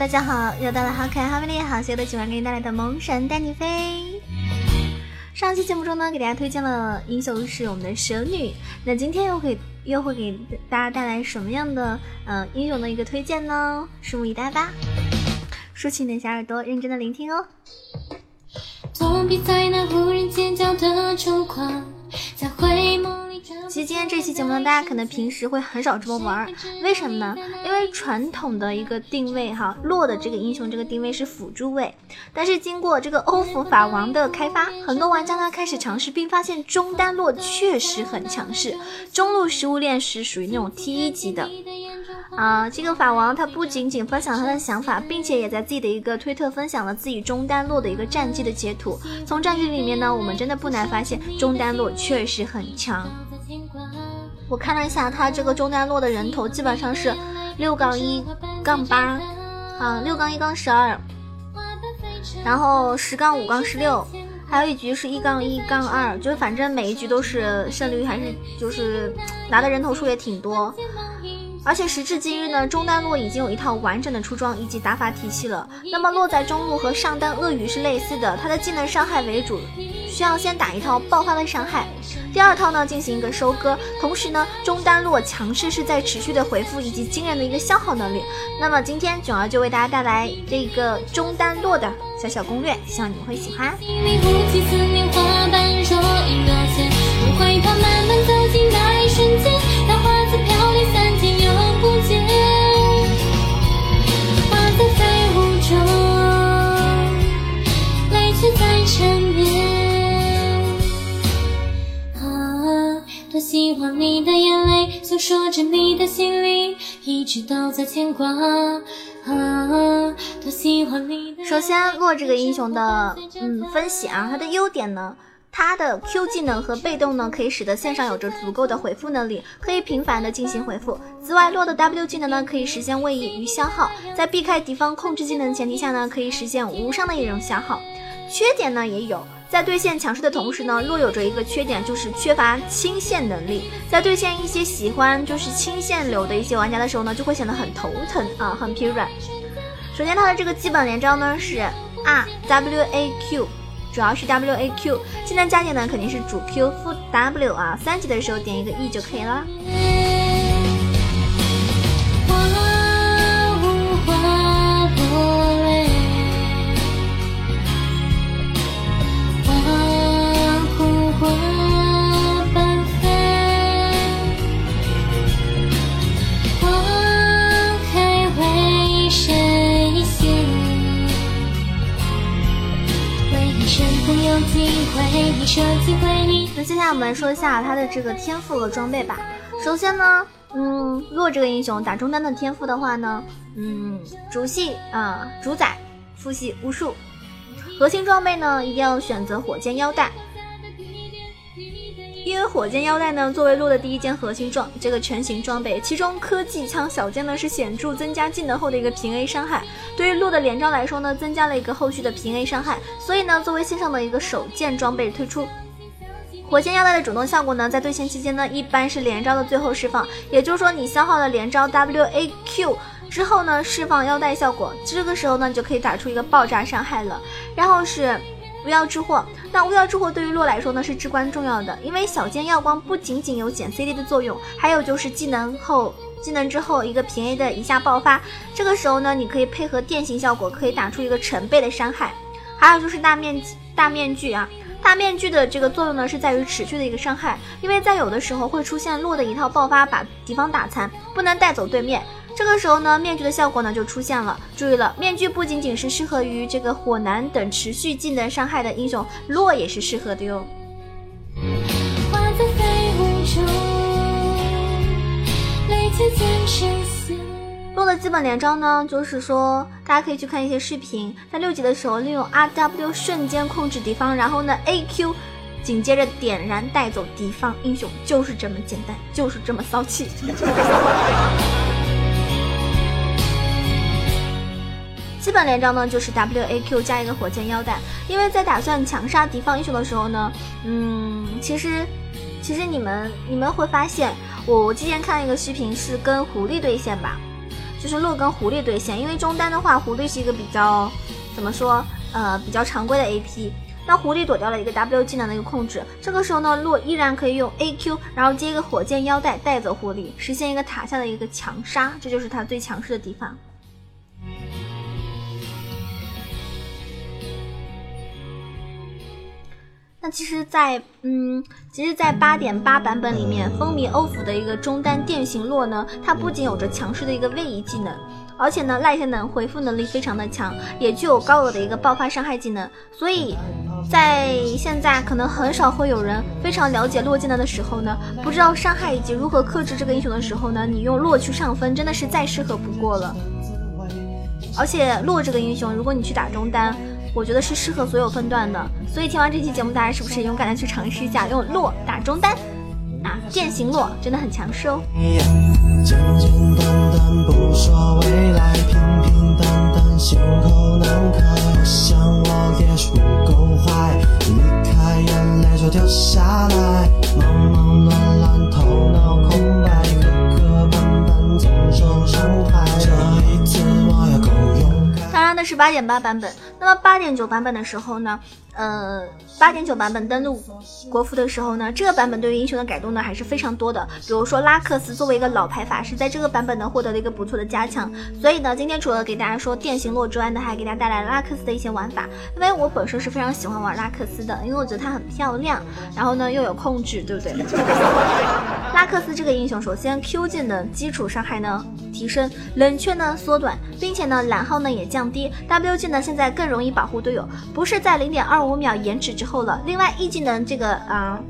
大家好，又到了好可爱、好美丽、好邪的喜欢给你带来的萌神带你飞。上期节目中呢，给大家推荐了英雄是我们的蛇女，那今天又会又会给大家带来什么样的呃英雄的一个推荐呢？拭目以待吧。竖起你的小耳朵，认真的聆听哦。躲避在那忽然尖叫的烛光，在回眸。其实今天这期节目呢，大家可能平时会很少这么玩，为什么呢？因为传统的一个定位哈，洛的这个英雄这个定位是辅助位，但是经过这个欧服法王的开发，很多玩家呢开始尝试，并发现中单洛确实很强势，中路食物链是属于那种 T 一级的。啊，这个法王他不仅仅分享他的想法，并且也在自己的一个推特分享了自己中单洛的一个战绩的截图。从战绩里面呢，我们真的不难发现中单洛确实很强。我看了一下，他这个中单落的人头基本上是六杠一杠八，啊，六杠一杠十二，然后十杠五杠十六，还有一局是一杠一杠二，就是反正每一局都是胜率还是就是拿的人头数也挺多。而且时至今日呢，中单洛已经有一套完整的出装以及打法体系了。那么落在中路和上单鳄鱼是类似的，它的技能伤害为主，需要先打一套爆发的伤害，第二套呢进行一个收割。同时呢，中单洛强势是在持续的回复以及惊人的一个消耗能力。那么今天囧儿就为大家带来这个中单洛的小小攻略，希望你们会喜欢。你的眼泪诉说着你的心里一直都在牵挂。啊多喜欢你首先，洛这个英雄的嗯分析啊，它的优点呢，它的 Q 技能和被动呢，可以使得线上有着足够的回复能力，可以频繁的进行回复。此外，洛的 W 技能呢，可以实现位移与消耗，在避开敌方控制技能前提下呢，可以实现无伤的一种消耗。缺点呢也有。在对线强势的同时呢，若有着一个缺点，就是缺乏清线能力。在对线一些喜欢就是清线流的一些玩家的时候呢，就会显得很头疼啊，很疲软。首先，它的这个基本连招呢是 R W A Q，主要是 W A Q。技能加点呢肯定是主 Q 副 W 啊，三级的时候点一个 E 就可以了。那接下来我们来说一下他的这个天赋和装备吧。首先呢，嗯，洛这个英雄打中单的天赋的话呢，嗯，主系啊主宰副系巫术，核心装备呢一定要选择火箭腰带。因为火箭腰带呢，作为洛的第一件核心装，这个全型装备，其中科技枪小剑呢是显著增加技能后的一个平 A 伤害。对于洛的连招来说呢，增加了一个后续的平 A 伤害。所以呢，作为线上的一个首件装备推出，火箭腰带的主动效果呢，在对线期间呢，一般是连招的最后释放。也就是说，你消耗了连招 W A Q 之后呢，释放腰带效果，这个时候呢，你就可以打出一个爆炸伤害了。然后是。巫妖之祸，那巫妖之祸对于洛来说呢是至关重要的，因为小剑耀光不仅仅有减 CD 的作用，还有就是技能后技能之后一个平 A 的一下爆发，这个时候呢你可以配合电刑效果，可以打出一个成倍的伤害。还有就是大面积大面具啊，大面具的这个作用呢是在于持续的一个伤害，因为在有的时候会出现洛的一套爆发把敌方打残，不能带走对面。这个时候呢，面具的效果呢就出现了。注意了，面具不仅仅是适合于这个火男等持续技能伤害的英雄，洛也是适合的哟。洛的基本连招呢，就是说大家可以去看一些视频，在六级的时候利用 R W 瞬间控制敌方，然后呢 A Q 紧接着点燃带走敌方英雄，就是这么简单，就是这么骚气。基本连招呢就是 W A Q 加一个火箭腰带，因为在打算强杀敌方英雄的时候呢，嗯，其实，其实你们你们会发现我我之前看一个视频是跟狐狸对线吧，就是洛跟狐狸对线，因为中单的话，狐狸是一个比较怎么说呃比较常规的 AP。那狐狸躲掉了一个 W 技能的一个控制，这个时候呢，洛依然可以用 A Q，然后接一个火箭腰带带走狐狸，实现一个塔下的一个强杀，这就是他最强势的地方。那其实，在嗯，其实，在八点八版本里面，风靡欧服的一个中单电行洛呢，它不仅有着强势的一个位移技能。而且呢，赖线能回复能力非常的强，也具有高额的一个爆发伤害技能，所以在现在可能很少会有人非常了解洛技能的时候呢，不知道伤害以及如何克制这个英雄的时候呢，你用洛去上分真的是再适合不过了。而且洛这个英雄，如果你去打中单，我觉得是适合所有分段的。所以听完这期节目，大家是不是勇敢的去尝试一下用洛打中单？啊，剑行洛真的很强势哦。简简单单不说未来，平平淡淡心口难开。想我也许不够坏，离开眼泪就掉下来。忙忙乱乱头脑空白，磕磕绊绊总受伤害。这一次我要够勇敢。当然那是八点八版本，那么八点九版本的时候呢？呃，八点九版本登陆国服的时候呢，这个版本对于英雄的改动呢还是非常多的。比如说拉克斯作为一个老牌法师，在这个版本呢获得了一个不错的加强。所以呢，今天除了给大家说电行洛之外呢，还给大家带来拉克斯的一些玩法。因为我本身是非常喜欢玩拉克斯的，因为我觉得它很漂亮，然后呢又有控制，对不对？拉克斯这个英雄，首先 Q 技能基础伤害呢提升，冷却呢缩短，并且呢蓝耗呢也降低，W 技能现在更容易保护队友，不是在零点二。五秒延迟之后了。另外，E 技能这个啊，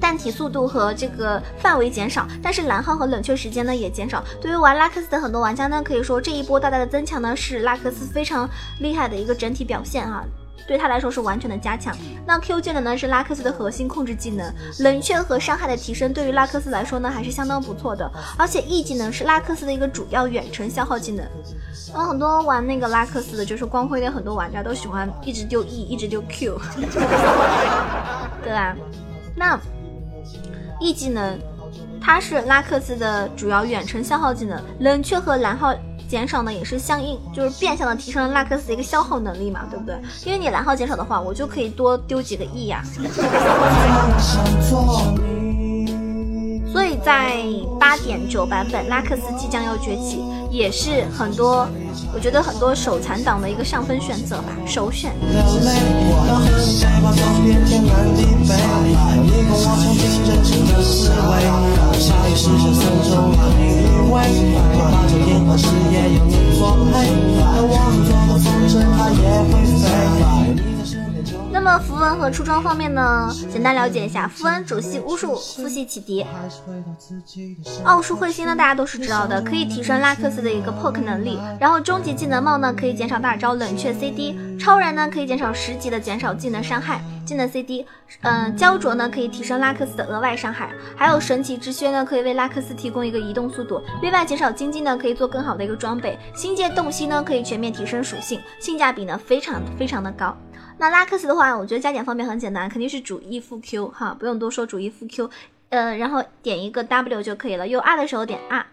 弹体速度和这个范围减少，但是蓝耗和冷却时间呢也减少。对于玩拉克斯的很多玩家呢，可以说这一波大大的增强呢是拉克斯非常厉害的一个整体表现啊，对他来说是完全的加强。那 Q 技能呢是拉克斯的核心控制技能，冷却和伤害的提升对于拉克斯来说呢还是相当不错的。而且 E 技能是拉克斯的一个主要远程消耗技能。嗯，很多玩那个拉克斯的，就是光辉的很多玩家都喜欢一直丢 E，一直丢 Q，对吧？那 E 技能它是拉克斯的主要远程消耗技能，冷却和蓝耗减少呢也是相应，就是变相的提升了拉克斯的一个消耗能力嘛，对不对？因为你蓝耗减少的话，我就可以多丢几个亿呀。所以在八点九版本，拉克斯即将要崛起，也是很多，我觉得很多手残党的一个上分选择吧，首选。那那么符文和出装方面呢？简单了解一下，符文主系巫术，副系启迪。奥术彗星呢，大家都是知道的，可以提升拉克斯的一个 poke 能力。然后终极技能帽呢，可以减少大招冷却 CD。超然呢，可以减少十级的减少技能伤害，技能 CD。嗯，焦灼呢，可以提升拉克斯的额外伤害。还有神奇之靴呢，可以为拉克斯提供一个移动速度。另外减少经济呢，可以做更好的一个装备。星界洞悉呢，可以全面提升属性，性价比呢非常非常的高。那拉克斯的话，我觉得加点方面很简单，肯定是主 E 副 Q 哈，不用多说，主 E 副 Q，呃，然后点一个 W 就可以了，有 R 的时候点 R。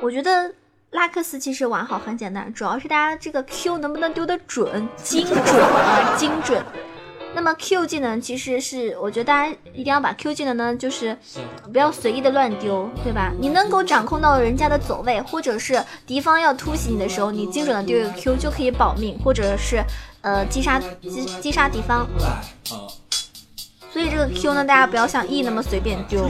我觉得拉克斯其实玩好很简单，主要是大家这个 Q 能不能丢得准、精准啊，精准。那么 Q 技能其实是，我觉得大家一定要把 Q 技能呢，就是不要随意的乱丢，对吧？你能够掌控到人家的走位，或者是敌方要突袭你的时候，你精准的丢一个 Q 就可以保命，或者是。呃，击杀击击杀敌方，所以这个 Q 呢，大家不要像 E 那么随便丢。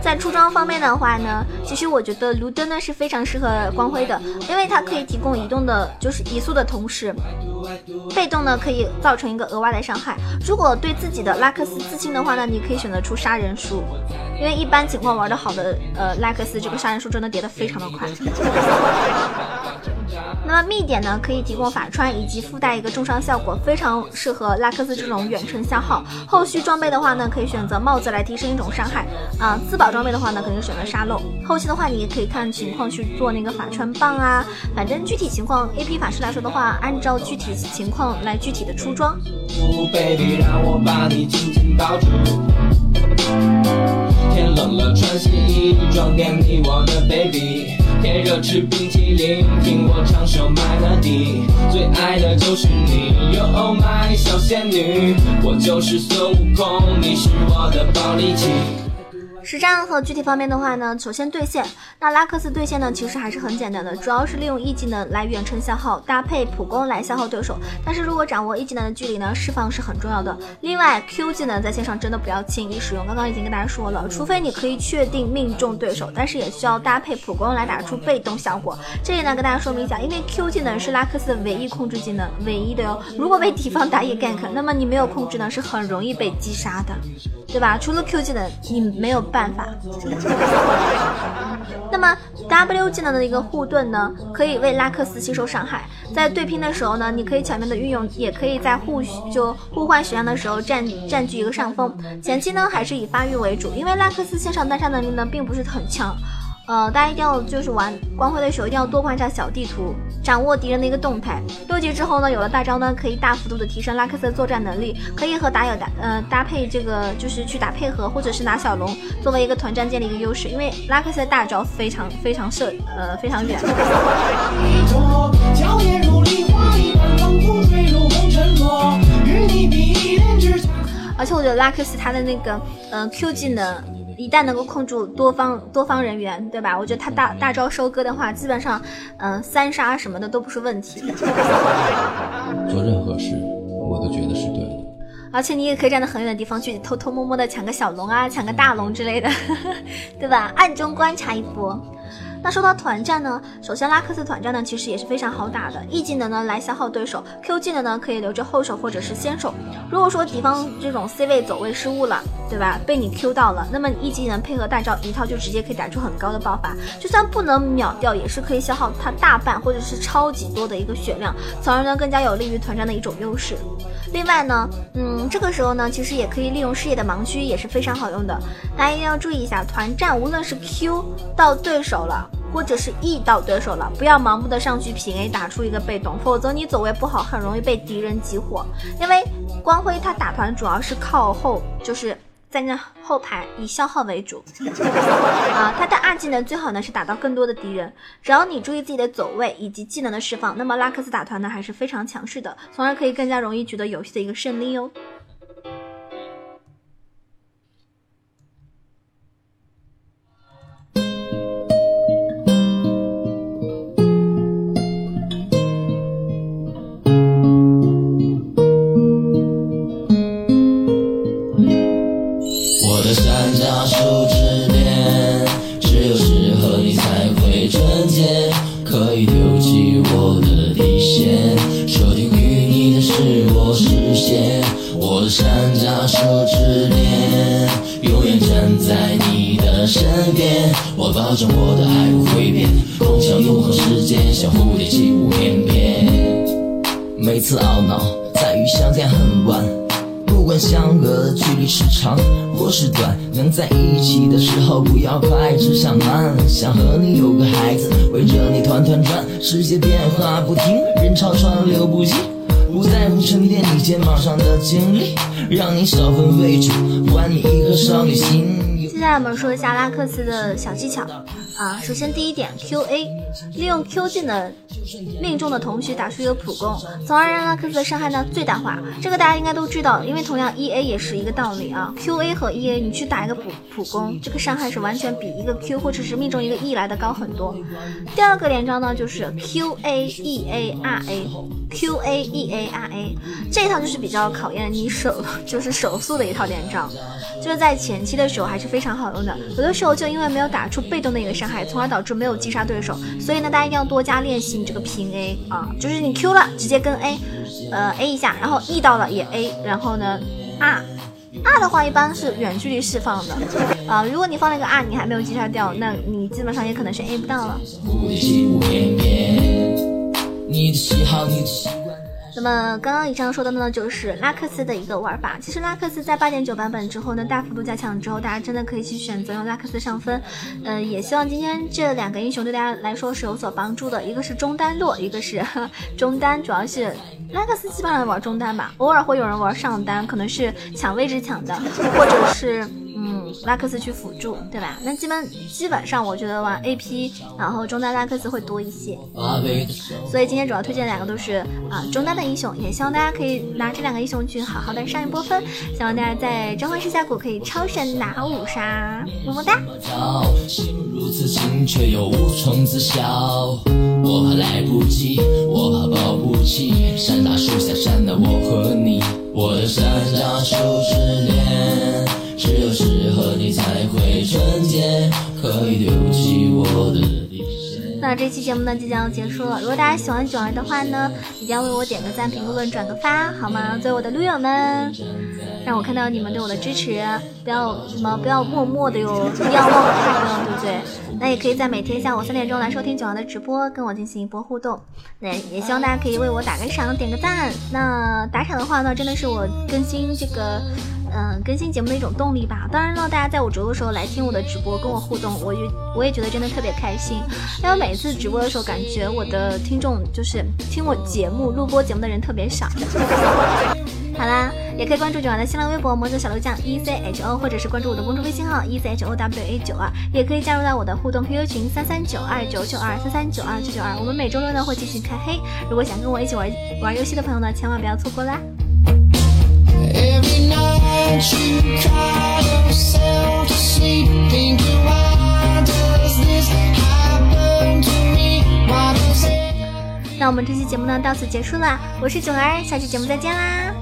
在出装方面的话呢，其实我觉得卢登呢是非常适合光辉的，因为它可以提供移动的，就是移速的同时，被动呢可以造成一个额外的伤害。如果对自己的拉克斯自信的话呢，你可以选择出杀人书，因为一般情况玩的好的呃拉克斯这个杀人书真的叠的非常的快。那么密点呢，可以提供法穿以及附带一个重伤效果，非常适合拉克斯这种远程消耗。后续装备的话呢，可以选择帽子来提升一种伤害啊。自保装备的话呢，肯定选择沙漏。后期的话，你也可以看情况去做那个法穿棒啊。反正具体情况，AP 法师来说的话，按照具体情况来具体的出装。Baby, 让我把你紧紧抱住想念你，我的 baby。热吃冰淇淋，听我唱首 melody。最爱的就是你，Oh my 小仙女，我就是孙悟空，你是我的宝力气。实战和具体方面的话呢，首先对线，那拉克斯对线呢，其实还是很简单的，主要是利用 E 技能来远程消耗，搭配普攻来消耗对手。但是如果掌握 E 技能的距离呢，释放是很重要的。另外，Q 技能在线上真的不要轻易使用，刚刚已经跟大家说了，除非你可以确定命中对手，但是也需要搭配普攻来打出被动效果。这里呢，跟大家说明一下，因为 Q 技能是拉克斯的唯一控制技能，唯一的哟。如果被敌方打野 gank，那么你没有控制呢，是很容易被击杀的，对吧？除了 Q 技能，你没有办。办法。那么 W 技能的一个护盾呢，可以为拉克斯吸收伤害。在对拼的时候呢，你可以巧妙的运用，也可以在互就互换血量的时候占占据一个上风。前期呢，还是以发育为主，因为拉克斯线上单杀能力呢，并不是很强。呃，大家一定要就是玩光辉的时候，一定要多观察小地图，掌握敌人的一个动态。六级之后呢，有了大招呢，可以大幅度的提升拉克斯的作战能力，可以和打野搭呃搭配这个就是去打配合，或者是拿小龙作为一个团战建立一个优势。因为拉克斯的大招非常非常射呃非常远。而且我觉得拉克斯他的那个嗯 Q 技能。一旦能够控住多方多方人员，对吧？我觉得他大大招收割的话，基本上，嗯，三杀什么的都不是问题。做任何事，我都觉得是对的。而且你也可以站在很远的地方去偷偷摸摸的抢个小龙啊，抢个大龙之类的，对吧？暗中观察一波。那说到团战呢，首先拉克斯团战呢其实也是非常好打的，E 技能呢来消耗对手，Q 技能呢可以留着后手或者是先手。如果说敌方这种 C 位走位失误了，对吧？被你 Q 到了，那么 E 技能配合大招一套就直接可以打出很高的爆发，就算不能秒掉，也是可以消耗他大半或者是超级多的一个血量，从而呢更加有利于团战的一种优势。另外呢，嗯，这个时候呢其实也可以利用视野的盲区也是非常好用的，大家一定要注意一下，团战无论是 Q 到对手了。或者是 E 到对手了，不要盲目的上去平 A 打出一个被动，否则你走位不好，很容易被敌人集火。因为光辉他打团主要是靠后，就是在那后排以消耗为主 啊。他的二技能最好呢是打到更多的敌人，只要你注意自己的走位以及技能的释放，那么拉克斯打团呢还是非常强势的，从而可以更加容易取得游戏的一个胜利哦。像蝴蝶起舞翩翩。每次懊恼在于相见恨晚，不管相隔的距离是长或是短，能在一起的时候不要快，只想慢。想和你有个孩子，围着你团团转，世界变化不停，人潮川流不息，不在乎沉淀你肩膀上的经历，让你少分为主，还你一颗少女心。现在我们说一下拉克斯的小技巧啊。首先第一点，Q A，利用 Q 技能命中的同时打出一个普攻，从而让拉克斯的伤害呢最大化。这个大家应该都知道，因为同样 E A 也是一个道理啊。Q A 和 E A，你去打一个普普攻，这个伤害是完全比一个 Q 或者是命中一个 E 来的高很多。第二个连招呢就是 Q A E A R A，Q A E A R A，这一套就是比较考验你手 就是手速的一套连招。就是在前期的时候还是非常好用的，有的时候就因为没有打出被动的一个伤害，从而导致没有击杀对手，所以呢，大家一定要多加练习你这个平 A 啊，就是你 Q 了直接跟 A，呃 A 一下，然后 E 到了也 A，然后呢 R R 的话一般是远距离释放的啊，如果你放了一个 R 你还没有击杀掉，那你基本上也可能是 A 不到了。你那么刚刚以上说的呢，就是拉克斯的一个玩法。其实拉克斯在八点九版本之后呢，大幅度加强之后，大家真的可以去选择用拉克斯上分。嗯，也希望今天这两个英雄对大家来说是有所帮助的。一个是中单洛，一个是 中单，主要是拉克斯基本上玩中单吧，偶尔会有人玩上单，可能是抢位置抢的，或者是。拉克斯去辅助，对吧？那基本基本上我觉得玩 AP，然后中单拉克斯会多一些。所以今天主要推荐两个都是啊中单的英雄，也希望大家可以拿这两个英雄去好好的上一波分。希望大家在召唤师峡谷可以超神拿五杀，么么哒。我怕来不及，我怕保不齐。山大树下站的我和你，我的山楂树之恋，只有那这期节目呢即将要结束了，如果大家喜欢囧儿的话呢，一定要为我点个赞、评论、转个发，好吗？作为我的撸友们，让我看到你们对我的支持，不要什么不要默默的哟，不要忘看，对不对？那也可以在每天下午三点钟来收听囧儿的直播，跟我进行一波互动。那也希望大家可以为我打个赏、点个赞。那打赏的话呢，真的是我更新这个。嗯，更新节目的一种动力吧。当然了，大家在我直播的时候来听我的直播，跟我互动，我也我也觉得真的特别开心。因为每次直播的时候，感觉我的听众就是听我节目录播节目的人特别少。好啦，也可以关注九儿的新浪微博“魔子小鹿酱 E C H O”，或者是关注我的公众微信号 “E C H O W A 九二”，也可以加入到我的互动 QQ 群三三九二九九二三三九二九九二。我们每周六呢会进行开黑，如果想跟我一起玩玩游戏的朋友呢，千万不要错过啦。那我们这期节目呢，到此结束了。我是囧儿，下期节目再见啦！